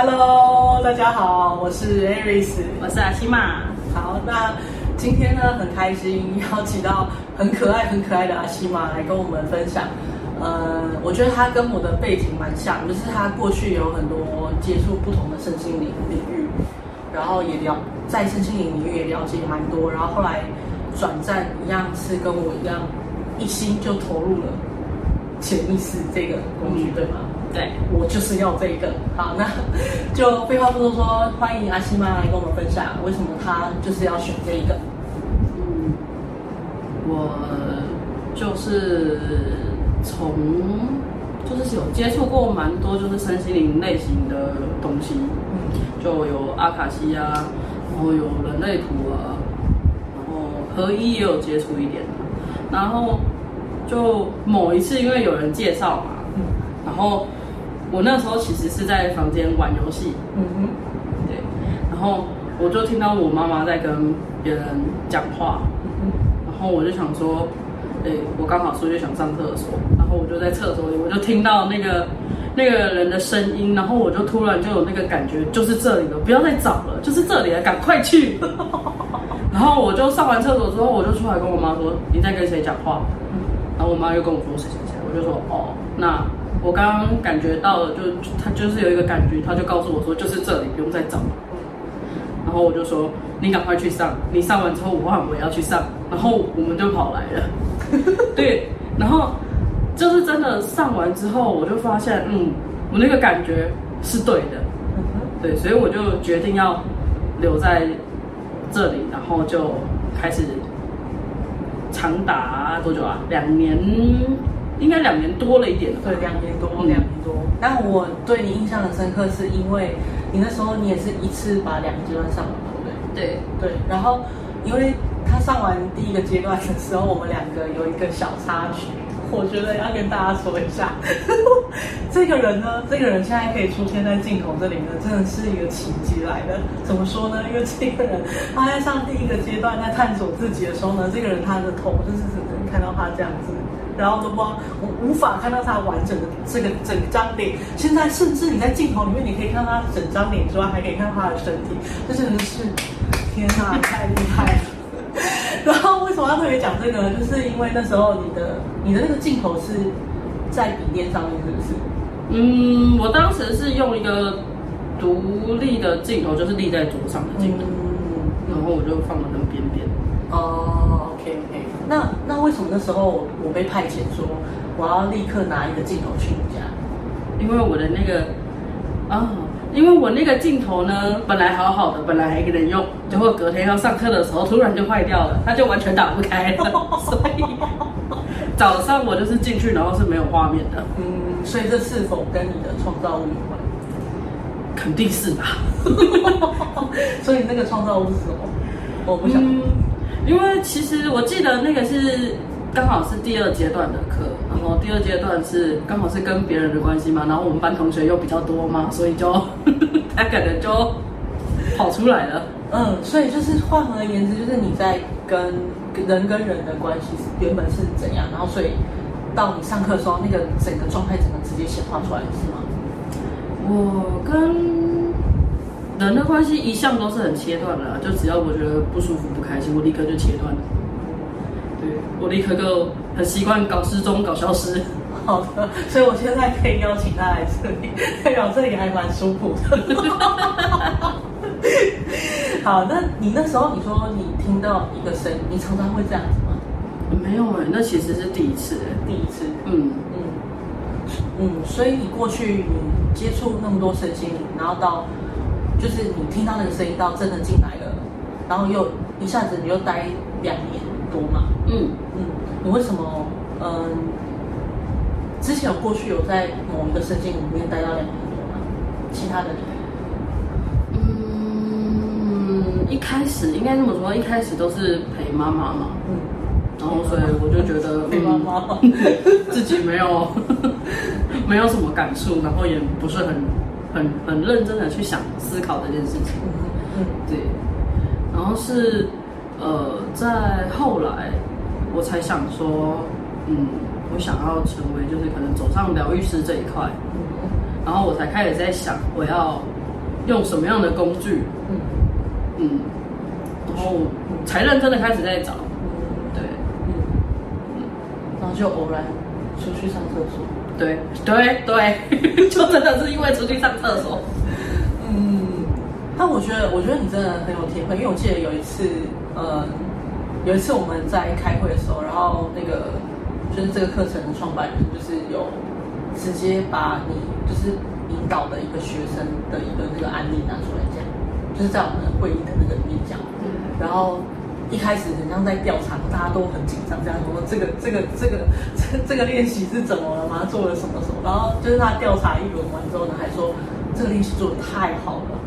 Hello，大家好，我是 Aris，我是阿西玛。好，那今天呢，很开心邀请到很可爱、很可爱的阿西玛来跟我们分享。呃，我觉得他跟我的背景蛮像，就是他过去有很多接触不同的身心灵领域，然后也了在身心灵领域也了解蛮多，然后后来转战一样是跟我一样，一心就投入了潜意识这个工具，嗯、对吗？对，我就是要这个。好，那 就废话不多说，欢迎阿西妈来跟我们分享为什么她就是要选这一个。嗯，我就是。从就是有接触过蛮多就是身心灵类型的东西，就有阿卡西啊，然后有人类图啊，然后合一也有接触一点，然后就某一次因为有人介绍嘛，然后我那时候其实是在房间玩游戏，嗯哼，对，然后我就听到我妈妈在跟别人讲话，然后我就想说。对，我刚好出去想上厕所，然后我就在厕所里，我就听到那个那个人的声音，然后我就突然就有那个感觉，就是这里了，不要再找了，就是这里了，赶快去。然后我就上完厕所之后，我就出来跟我妈说：“你在跟谁讲话？”然后我妈又跟我说：“谁谁谁。”我就说：“哦，那我刚刚感觉到了，就他就是有一个感觉，他就告诉我说，就是这里，不用再找了。”然后我就说：“你赶快去上，你上完之后，我我也要去上。”然后我们就跑来了。对，然后就是真的上完之后，我就发现，嗯，我那个感觉是对的，对，所以我就决定要留在这里，然后就开始长达多久啊？两年，应该两年多了一点。对，两年多，两年多。但我对你印象很深刻，是因为你那时候你也是一次把两个阶段上完，对不对？对对，然后因为。他上完第一个阶段的时候，我们两个有一个小插曲，我觉得要跟大家说一下。这个人呢，这个人现在可以出现在镜头这里呢，真的是一个奇迹来的。怎么说呢？因为这个人他在上第一个阶段，在探索自己的时候呢，这个人他的头就是只能看到他这样子，然后都不无无法看到他完整的这个整张脸。现在甚至你在镜头里面，你可以看到他整张脸之外，还可以看到他的身体，这真的是天哪，太厉害了！然后为什么要特别讲这个呢？就是因为那时候你的你的那个镜头是在笔电上面，是不是？嗯，我当时是用一个独立的镜头，就是立在桌上的镜头，嗯、然后我就放了那边边。哦，OK OK。那那为什么那时候我被派遣说我要立刻拿一个镜头去你家？因为我的那个啊。因为我那个镜头呢，本来好好的，本来还给人用，结果隔天要上课的时候，突然就坏掉了，它就完全打不开了。所以早上我就是进去，然后是没有画面的。嗯，所以这是否跟你的创造物有关？肯定是吧。所以那个创造物是什么？我不想、嗯。因为其实我记得那个是。刚好是第二阶段的课，然后第二阶段是刚好是跟别人的关系嘛，然后我们班同学又比较多嘛，所以就 他可能就跑出来了。嗯，所以就是换而言之，就是你在跟人跟人的关系原本是怎样，然后所以到你上课的时候，那个整个状态整个直接显化出来，是吗？我跟人的关系一向都是很切断的，就只要我觉得不舒服、不开心，我立刻就切断。对，我立刻就很习惯搞失踪、搞消失。好的，所以我现在可以邀请他来这里，代表这里还蛮舒服的。好，那你那时候你说你听到一个声音，你常常会这样子吗？没有哎，那其实是第一次，第一次。嗯嗯嗯，所以你过去你接触那么多声音，然后到就是你听到那个声音到真的进来了，然后又一下子你又待两年多嘛？嗯嗯，你为什么嗯？之前有过去有在某一个圣经里面待到两年多吗？其他的？嗯，一开始应该这么说，一开始都是陪妈妈嘛。嗯，然后所以我就觉得 陪妈妈，自己没有 没有什么感触，然后也不是很很很认真的去想思考这件事情。嗯，对，然后是呃，在后来。我才想说，嗯，我想要成为就是可能走上疗愈师这一块，然后我才开始在想，我要用什么样的工具，嗯。嗯，然后才认真的开始在找，对，然后就偶然出去上厕所，对对对，就真的是因为出去上厕所，嗯，但我觉得我觉得你真的很有体会，因为我记得有一次，呃，有一次我们在开会的时候，然后那个就是这个课程的创办人就是有直接把你就是。引导的一个学生的一个那个案例拿出来讲，就是在我们的会议的那个里面讲。嗯。然后一开始很像在调查，大家都很紧张，这样说这个这个这个这这个练习是怎么了吗？做了什么什么？然后就是他调查一轮完之后呢，还说这个练习做的太好了。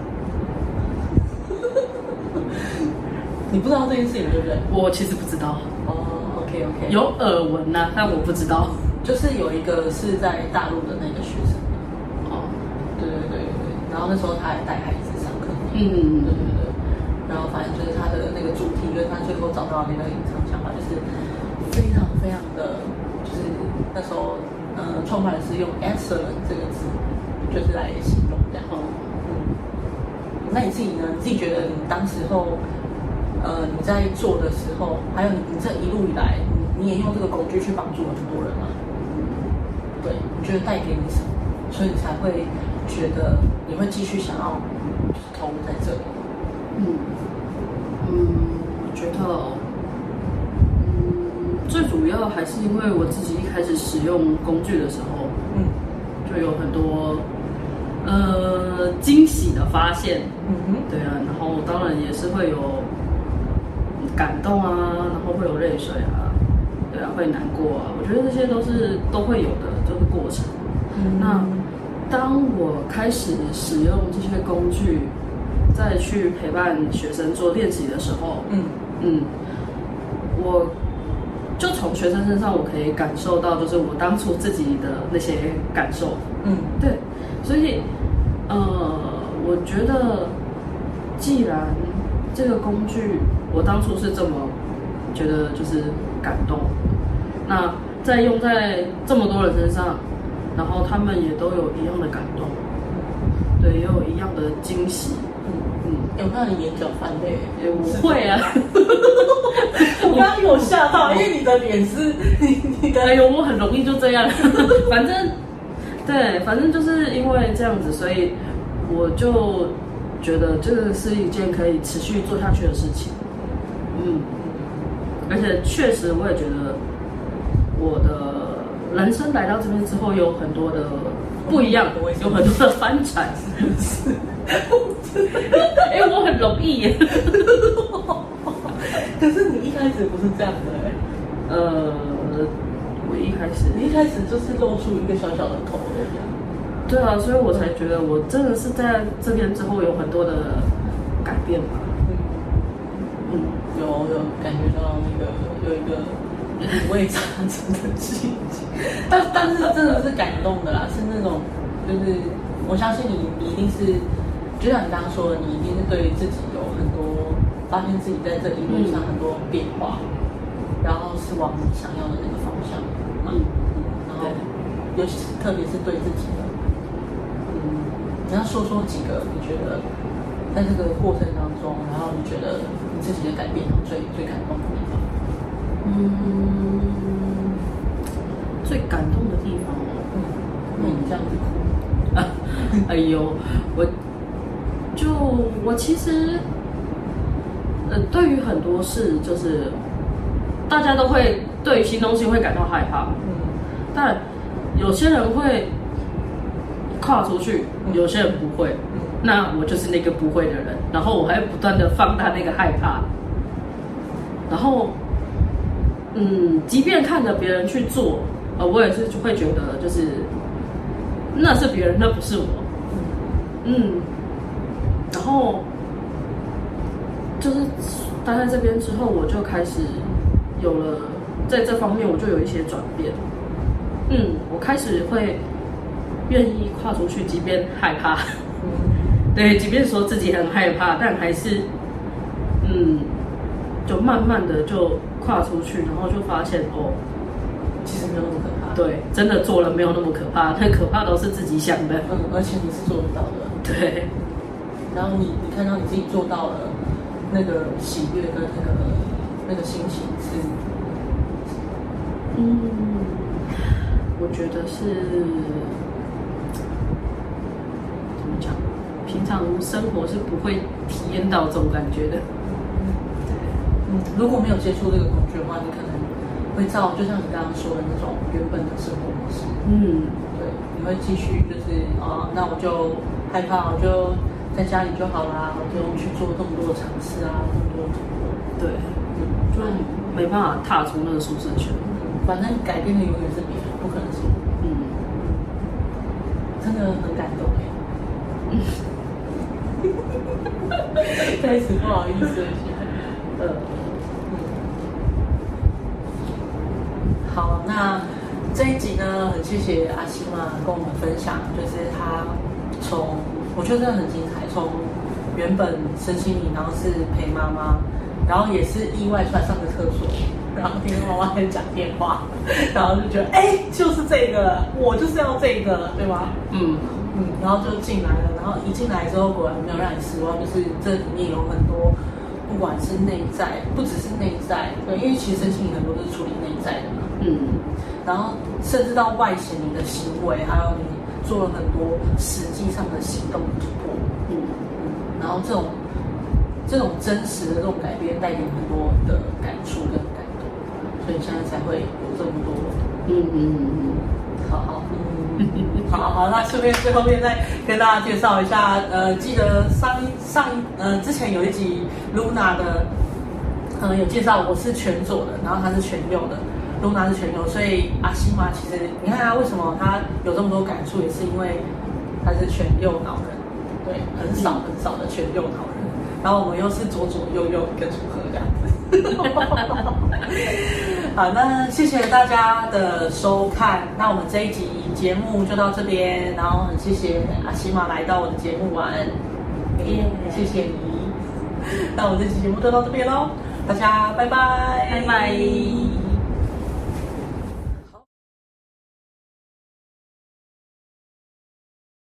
你不知道这件事情对不对？我其实不知道。哦，OK OK。有耳闻呐，但我不知道。就是有一个是在大陆的那个学生哦对对对。然后那时候他还带孩子上课，嗯，对对对，然后反正就是他的那个主题就是他最后找到的那个隐藏想法，就是非常非常的，就是那时候，呃，创办人是用 excellent 这个字，就是来形容这样。嗯，那你自己呢？你自己觉得你当时候，呃，你在做的时候，还有你你这一路以来，你你也用这个工具去帮助了很多人吗？对，你觉得带给你什么？所以你才会。觉得你会继续想要投入在这里？嗯嗯，我觉得，嗯，最主要还是因为我自己一开始使用工具的时候，嗯，就有很多呃惊喜的发现，嗯哼，对啊，然后当然也是会有感动啊，然后会有泪水啊，对啊，会难过啊，我觉得这些都是都会有的，就是过程，嗯，那。当我开始使用这些工具，再去陪伴学生做练习的时候，嗯嗯，我就从学生身上我可以感受到，就是我当初自己的那些感受，嗯，对，所以呃，我觉得既然这个工具我当初是这么觉得就是感动，那再用在这么多人身上。然后他们也都有一样的感动，对，也有一样的惊喜。有看你眼角翻泪？我会啊，我刚刚有吓到，因为你的脸是你你的，哎呦，我很容易就这样。反正对，反正就是因为这样子，所以我就觉得这个是一件可以持续做下去的事情。嗯，而且确实我也觉得我的。人生来到这边之后，有很多的不一样，有很多的翻转，哎，我很容易耶。可是你一开始不是这样的哎。呃，我一开始，你一开始就是露出一个小小的头而已。对啊，所以我才觉得我真的是在这边之后有很多的改变吧。嗯，有有感觉到那个有一个。五味杂陈的心情，但但是真的是感动的啦，是那种，就是我相信你，你一定是，就像你刚刚说的，你一定是对自己有很多发现自己在这一路上很多变化，嗯、然后是往你想要的那个方向，嗯，然后尤其是特别是对自己的，嗯，你要说说几个你觉得在这个过程当中，然后你觉得你自己的改变最最感动的地方。嗯，最感动的地方，嗯，那你这样子哭啊？哎呦，我就我其实，呃，对于很多事，就是大家都会对于新东西会感到害怕，嗯，但有些人会跨出去，有些人不会，那我就是那个不会的人，然后我还不断的放大那个害怕，然后。嗯，即便看着别人去做，呃，我也是会觉得，就是那是别人，那不是我。嗯，然后就是待在这边之后，我就开始有了在这方面，我就有一些转变。嗯，我开始会愿意跨出去，即便害怕。嗯，对，即便说自己很害怕，但还是嗯，就慢慢的就。跨出去，然后就发现哦，其实没有那么可怕。对，真的做了没有那么可怕，那可怕都是自己想的。嗯，而且你是做得到的。对，然后你你看到你自己做到了那个喜悦跟那个那个心情是，嗯，我觉得是怎么讲？平常生活是不会体验到这种感觉的。嗯，如果没有接触这个工具的话，你可能会照，就像你刚刚说的那种原本的生活模式。嗯，对，你会继续就是啊，那我就害怕，我就在家里就好啦，我不用去做这么多的尝试啊，这么多。对，嗯，就没办法踏出那个舒适圈。反正改变的永远是别人，不可能是我。嗯，真的很感动哎。嗯，开始不好意思了，呃。好，那这一集呢，很谢谢阿西玛跟我们分享，就是他从我觉得真的很精彩，从原本身心灵，然后是陪妈妈，然后也是意外出来上个厕所，然后听妈妈在讲电话，然后就觉得哎，就是这个，我就是要这个，对吗？嗯嗯，然后就进来了，然后一进来之后，果然没有让你失望，就是这里面有很多。不管是内在，不只是内在，对，因为其实身心灵很多都是处理内在的嘛，嗯，然后甚至到外显你的行为，还有你做了很多实际上的行动突破，嗯，然后这种这种真实的这种改变，带给很多的感触跟感动，所以现在才会有这么多，嗯嗯嗯嗯，好嗯。好好，那顺便最后面再跟大家介绍一下，呃，记得上一上呃之前有一集 Luna 的，呃有介绍我是全左的，然后他是全右的，Luna 是全右，所以阿西玛其实你看他为什么他有这么多感触，也是因为他是全右脑人，对，很少很少的全右脑人，然后我们又是左左右右一个组合这样子。好，那谢谢大家的收看，那我们这一集节目就到这边，然后很谢谢阿西玛来到我的节目玩，耶，谢谢你，那我们这期节目就到这边喽，大家拜拜，拜拜。